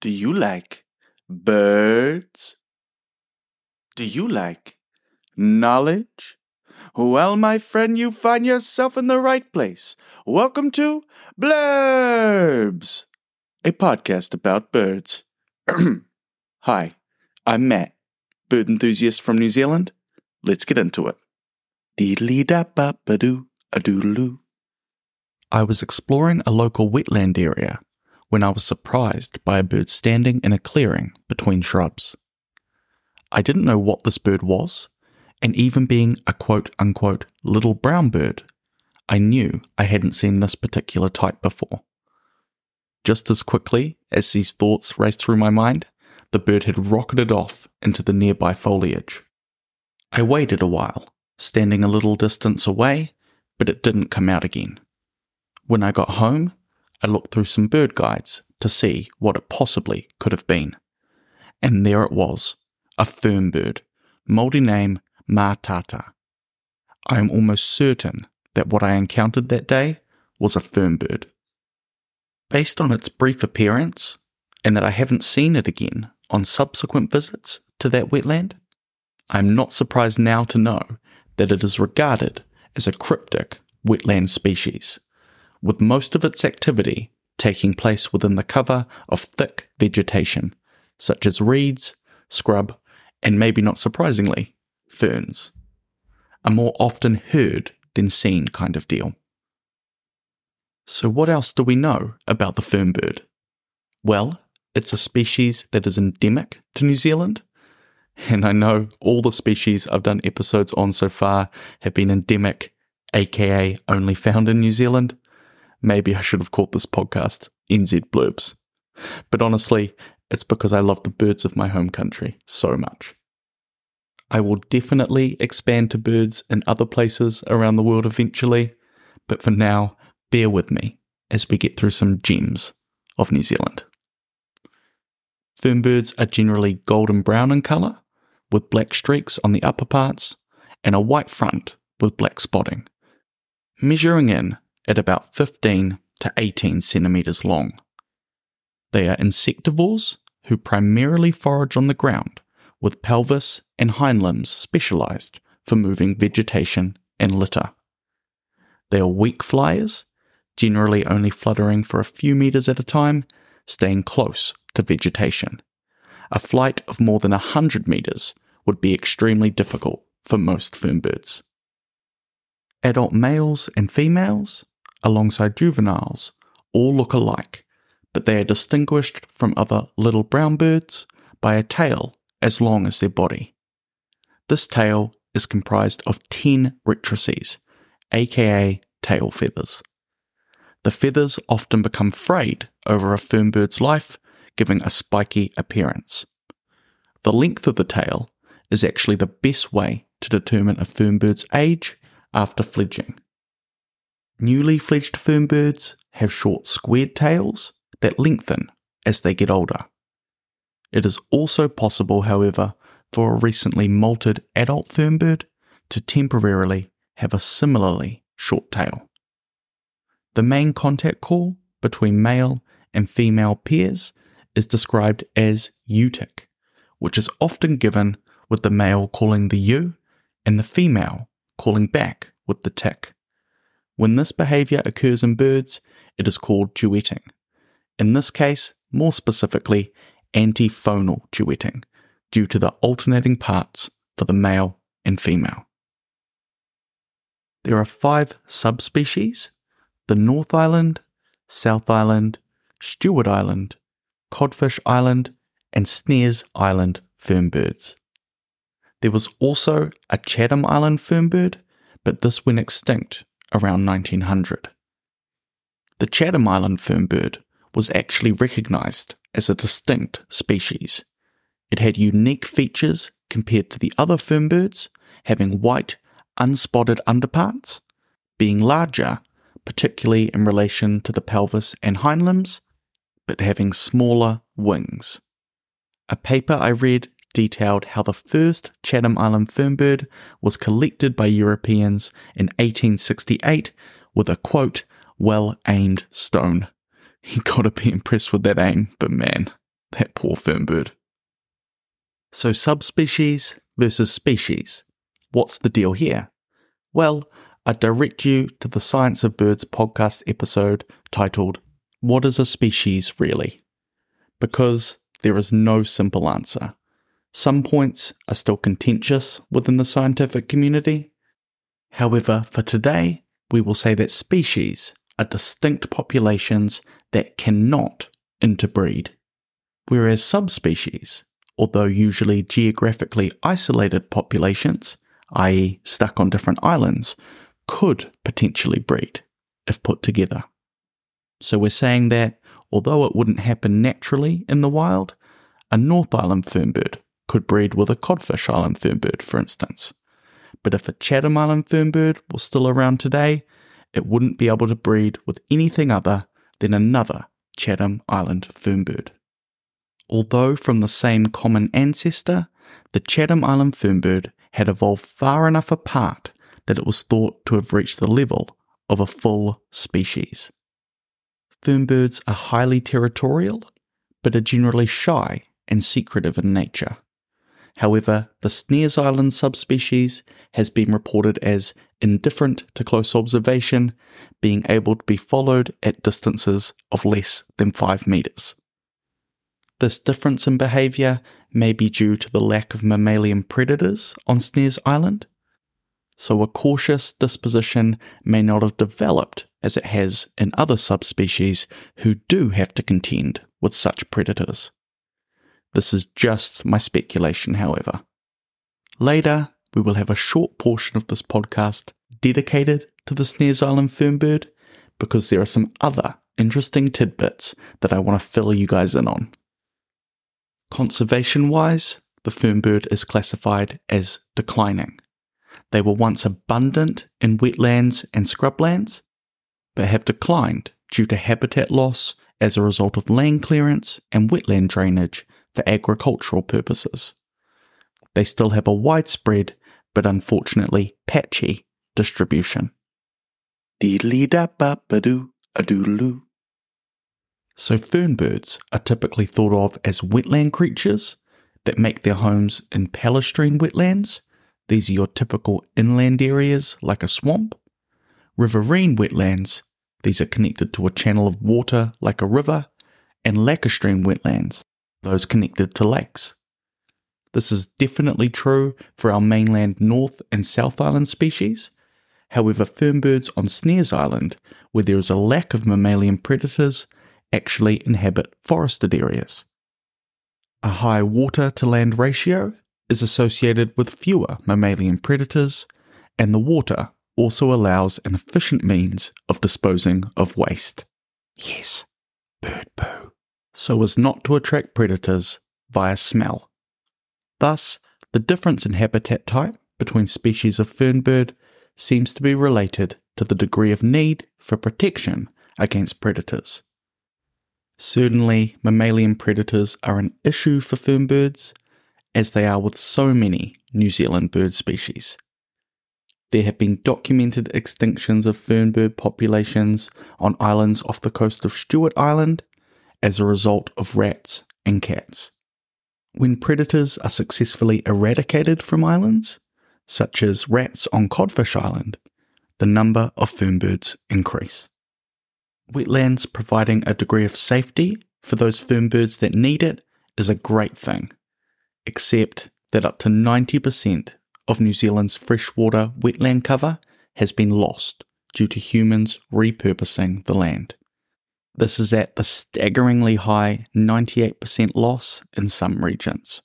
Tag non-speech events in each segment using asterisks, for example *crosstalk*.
Do you like birds? Do you like knowledge? Well, my friend, you find yourself in the right place. Welcome to Blurbs, a podcast about birds. *clears throat* Hi, I'm Matt, bird enthusiast from New Zealand. Let's get into it. Deedly da ba ba doo a doodaloo. I was exploring a local wetland area when I was surprised by a bird standing in a clearing between shrubs. I didn't know what this bird was, and even being a quote unquote little brown bird, I knew I hadn't seen this particular type before. Just as quickly as these thoughts raced through my mind, the bird had rocketed off into the nearby foliage. I waited a while, standing a little distance away, but it didn't come out again. When I got home, I looked through some bird guides to see what it possibly could have been. And there it was, a fern bird, Māori name Mātātā. I am almost certain that what I encountered that day was a fern bird. Based on its brief appearance, and that I haven't seen it again on subsequent visits to that wetland, I am not surprised now to know that it is regarded as a cryptic wetland species with most of its activity taking place within the cover of thick vegetation, such as reeds, scrub, and maybe not surprisingly, ferns. A more often heard than seen kind of deal. So, what else do we know about the fernbird? Well, it's a species that is endemic to New Zealand. And I know all the species I've done episodes on so far have been endemic, aka only found in New Zealand. Maybe I should have called this podcast NZ Blurbs. But honestly, it's because I love the birds of my home country so much. I will definitely expand to birds in other places around the world eventually, but for now, bear with me as we get through some gems of New Zealand. Fernbirds are generally golden brown in colour, with black streaks on the upper parts, and a white front with black spotting. Measuring in at about 15 to 18 centimeters long. They are insectivores who primarily forage on the ground, with pelvis and hind limbs specialized for moving vegetation and litter. They are weak flyers, generally only fluttering for a few meters at a time, staying close to vegetation. A flight of more than 100 meters would be extremely difficult for most fernbirds. Adult males and females alongside juveniles all look alike, but they are distinguished from other little brown birds by a tail as long as their body. This tail is comprised of 10 rectrices, aka tail feathers. The feathers often become frayed over a fernbird's life, giving a spiky appearance. The length of the tail is actually the best way to determine a fernbird's age after fledging. Newly fledged fernbirds have short squared tails that lengthen as they get older. It is also possible, however, for a recently molted adult fernbird to temporarily have a similarly short tail. The main contact call between male and female pairs is described as eutic, which is often given with the male calling the ewe and the female calling back with the tick. When this behavior occurs in birds, it is called duetting. In this case, more specifically, antiphonal duetting, due to the alternating parts for the male and female. There are five subspecies the North Island, South Island, Stewart Island, Codfish Island, and Snares Island fernbirds. There was also a Chatham Island fernbird, but this went extinct around 1900. The Chatham Island fernbird was actually recognized as a distinct species. It had unique features compared to the other fernbirds, having white, unspotted underparts, being larger, particularly in relation to the pelvis and hind limbs, but having smaller wings. A paper I read detailed how the first Chatham Island fernbird was collected by Europeans in 1868 with a quote, well aimed stone. *laughs* You gotta be impressed with that aim, but man, That poor fernbird. So, subspecies versus species. What's the deal here? Well, I direct you to the Science of Birds podcast episode titled, What is a Species Really? Because there is no simple answer. Some points are still contentious within the scientific community. However, for today, we will say that species are distinct populations that cannot interbreed, whereas subspecies, although usually geographically isolated populations, i.e., stuck on different islands, could potentially breed if put together. So we're saying that although it wouldn't happen naturally in the wild, a North Island fernbird could breed with a Codfish Island fernbird, for instance. But if a Chatham Island fernbird was still around today, it wouldn't be able to breed with anything other than another Chatham Island fernbird. Although from the same common ancestor, the Chatham Island fernbird had evolved far enough apart that it was thought to have reached the level of a full species. Fernbirds are highly territorial, but are generally shy and secretive in nature. However, the Snares Island subspecies has been reported as indifferent to close observation, being able to be followed at distances of less than 5 metres. This difference in behaviour may be due to the lack of mammalian predators on Snares Island, so a cautious disposition may not have developed as it has in other subspecies who do have to contend with such predators. This is just my speculation, however. Later, we will have a short portion of this podcast dedicated to the Snares Island fernbird because there are some other interesting tidbits that I want to fill you guys in on. Conservation wise, the fernbird is classified as declining. They were once abundant in wetlands and scrublands, but have declined due to habitat loss as a result of land clearance and wetland drainage for agricultural purposes. They still have a widespread, but unfortunately patchy, distribution. So fernbirds are typically thought of as wetland creatures that make their homes in palustrine wetlands. These are your typical inland areas like a swamp. Riverine wetlands, these are connected to a channel of water like a river. And lacustrine wetlands, those connected to lakes. This is definitely true for our mainland North and South Island species. However, fernbirds on Snares Island, where there is a lack of mammalian predators, actually inhabit forested areas. A high water to land ratio is associated with fewer mammalian predators, and the water also allows an efficient means of disposing of waste. Yes, bird poo so as not to attract predators via smell. Thus, the difference in habitat type between species of fernbird seems to be related to the degree of need for protection against predators. Certainly, mammalian predators are an issue for fernbirds, as they are with so many New Zealand bird species. There have been documented extinctions of fernbird populations on islands off the coast of Stewart Island as a result of rats and cats. When predators are successfully eradicated from islands, such as rats on Codfish Island, the number of fernbirds increase. Wetlands providing a degree of safety for those fernbirds that need it is a great thing, except that up to 90% of New Zealand's freshwater wetland cover has been lost due to humans repurposing the land. This is at the staggeringly high 98% loss in some regions.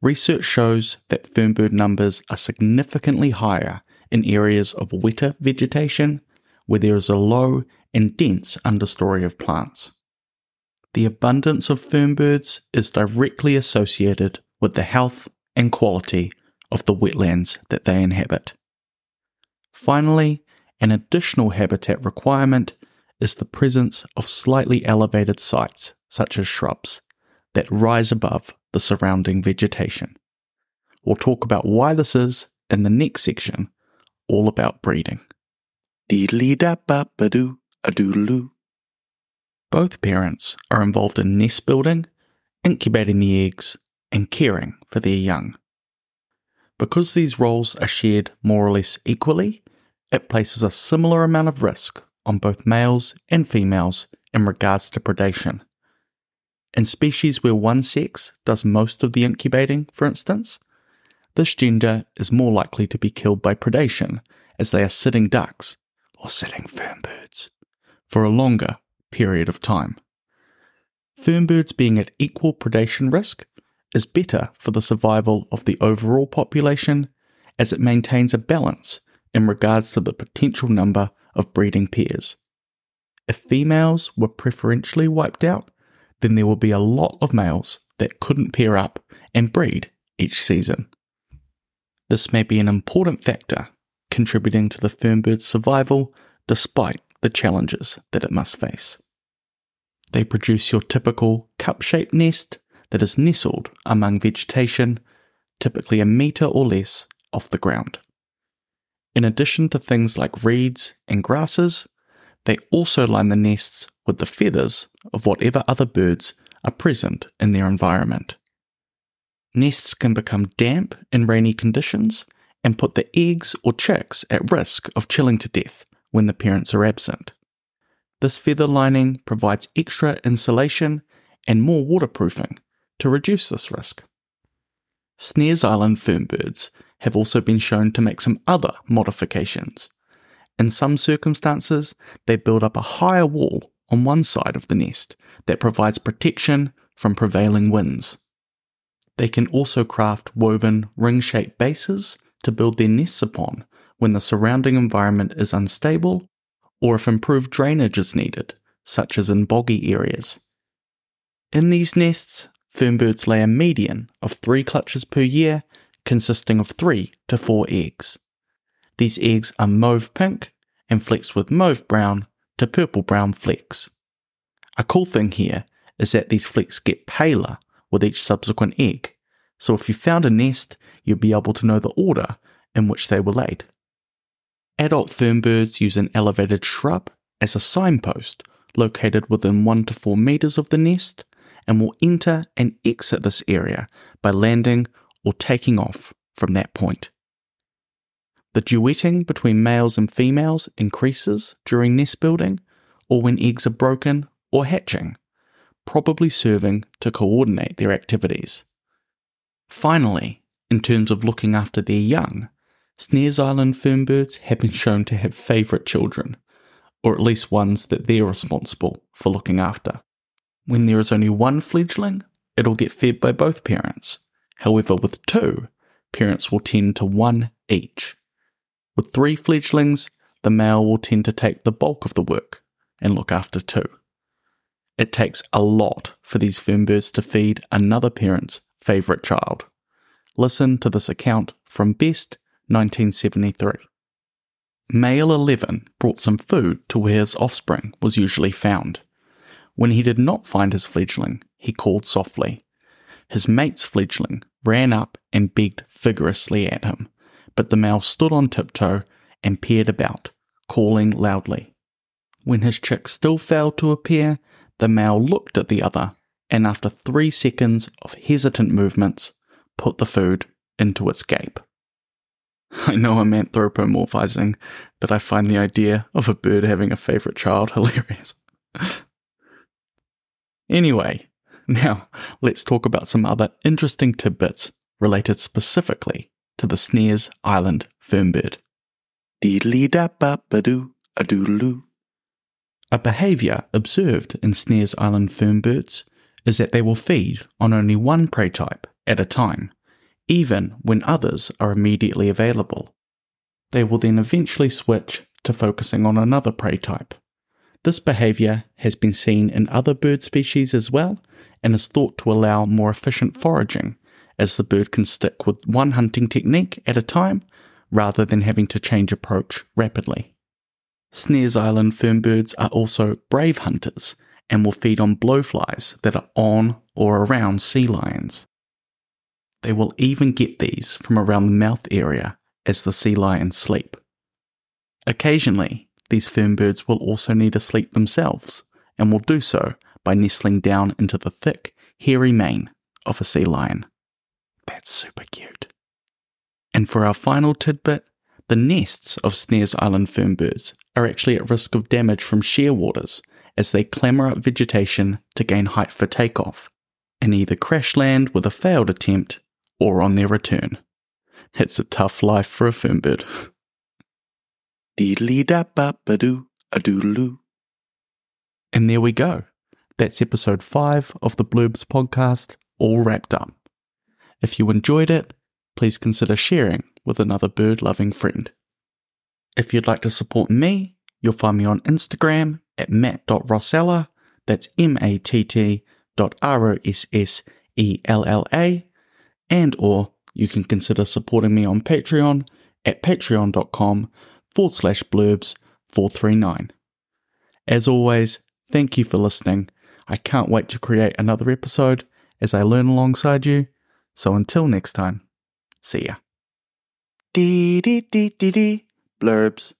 Research shows that fernbird numbers are significantly higher in areas of wetter vegetation where there is a low and dense understory of plants. The abundance of fernbirds is directly associated with the health and quality of the wetlands that they inhabit. Finally, an additional habitat requirement is the presence of slightly elevated sites, such as shrubs, that rise above the surrounding vegetation. We'll talk about why this is in the next section, all about breeding. Both parents are involved in nest building, incubating the eggs, and caring for their young. Because these roles are shared more or less equally, it places a similar amount of risk on both males and females in regards to predation. In species where one sex does most of the incubating, for instance, this gender is more likely to be killed by predation as they are sitting ducks or sitting fern birds for a longer period of time. Fern birds being at equal predation risk is better for the survival of the overall population as it maintains a balance in regards to the potential number of breeding pairs. If females were preferentially wiped out, then there would be a lot of males that couldn't pair up and breed each season. This may be an important factor contributing to the fernbird's survival despite the challenges that it must face. They produce your typical cup shaped nest that is nestled among vegetation, typically a metre or less off the ground. In addition to things like reeds and grasses, they also line the nests with the feathers of whatever other birds are present in their environment. Nests can become damp in rainy conditions and put the eggs or chicks at risk of chilling to death when the parents are absent. This feather lining provides extra insulation and more waterproofing to reduce this risk. Snares Island fernbirds have also been shown to make some other modifications. In some circumstances, they build up a higher wall on one side of the nest that provides protection from prevailing winds. They can also craft woven ring shaped bases to build their nests upon when the surrounding environment is unstable or if improved drainage is needed, such as in boggy areas. In these nests, fernbirds lay a median of three clutches per year, consisting of three to four eggs. These eggs are mauve pink and flecked with mauve brown to purple brown flecks. A cool thing here is that these flecks get paler with each subsequent egg, so if you found a nest, you'd be able to know the order in which they were laid. Adult fernbirds use an elevated shrub as a signpost located within 1 to 4 metres of the nest and will enter and exit this area by landing or taking off from that point. The duetting between males and females increases during nest building or when eggs are broken or hatching probably serving to coordinate their activities. Finally, in terms of looking after their young, Snares Island fernbirds have been shown to have favourite children, or at least ones that they're responsible for looking after. When there is only one fledgling, it'll get fed by both parents. However, with two, parents will tend to one each. With three fledglings, the male will tend to take the bulk of the work and look after two. It takes a lot for these fernbirds to feed another parent's favourite child. Listen to this account from Best 1973. Male 11 brought some food to where his offspring was usually found. When he did not find his fledgling, he called softly. His mate's fledgling ran up and begged vigorously at him, but the male stood on tiptoe and peered about, calling loudly. When his chick still failed to appear, the male looked at the other and, after three seconds of hesitant movements, put the food into its gape. *laughs* I know I'm anthropomorphizing, but I find the idea of a bird having a favorite child *laughs* hilarious. *laughs* anyway, *laughs* now let's talk about some other interesting tidbits related specifically to the Snares Island fernbird. Deedly da ba ba doo a doodaloo. A behaviour observed in Snares Island fernbirds is that they will feed on only one prey type at a time, even when others are immediately available. They will then eventually switch to focusing on another prey type. This behaviour has been seen in other bird species as well and is thought to allow more efficient foraging, as the bird can stick with one hunting technique at a time rather than having to change approach rapidly. Snares Island fernbirds are also brave hunters and will feed on blowflies that are on or around sea lions. They will even get these from around the mouth area as the sea lions sleep. Occasionally, these fernbirds will also need a sleep themselves and will do so by nestling down into the thick, hairy mane of a sea lion. That's super cute. And for our final tidbit, the nests of Snares Island fernbirds are actually at risk of damage from shearwaters as they clamber up vegetation to gain height for takeoff, and either crash land with a failed attempt or on their return. It's a tough life for a fernbird. *laughs* Deedly da ba ba doo a doodaloo. And there we go. That's episode 5 of the Blurbs podcast, all wrapped up. If you enjoyed it, please consider sharing with another bird loving friend. If you'd like to support me, you'll find me on Instagram at matt.rossella, that's M A T T dot R O S S E L L A, and or you can consider supporting me on Patreon at patreon.com forward slash blurbs 439. As always, thank you for listening. I can't wait to create another episode as I learn alongside you. So until next time, see ya. Dee dee dee dee dee blurbs.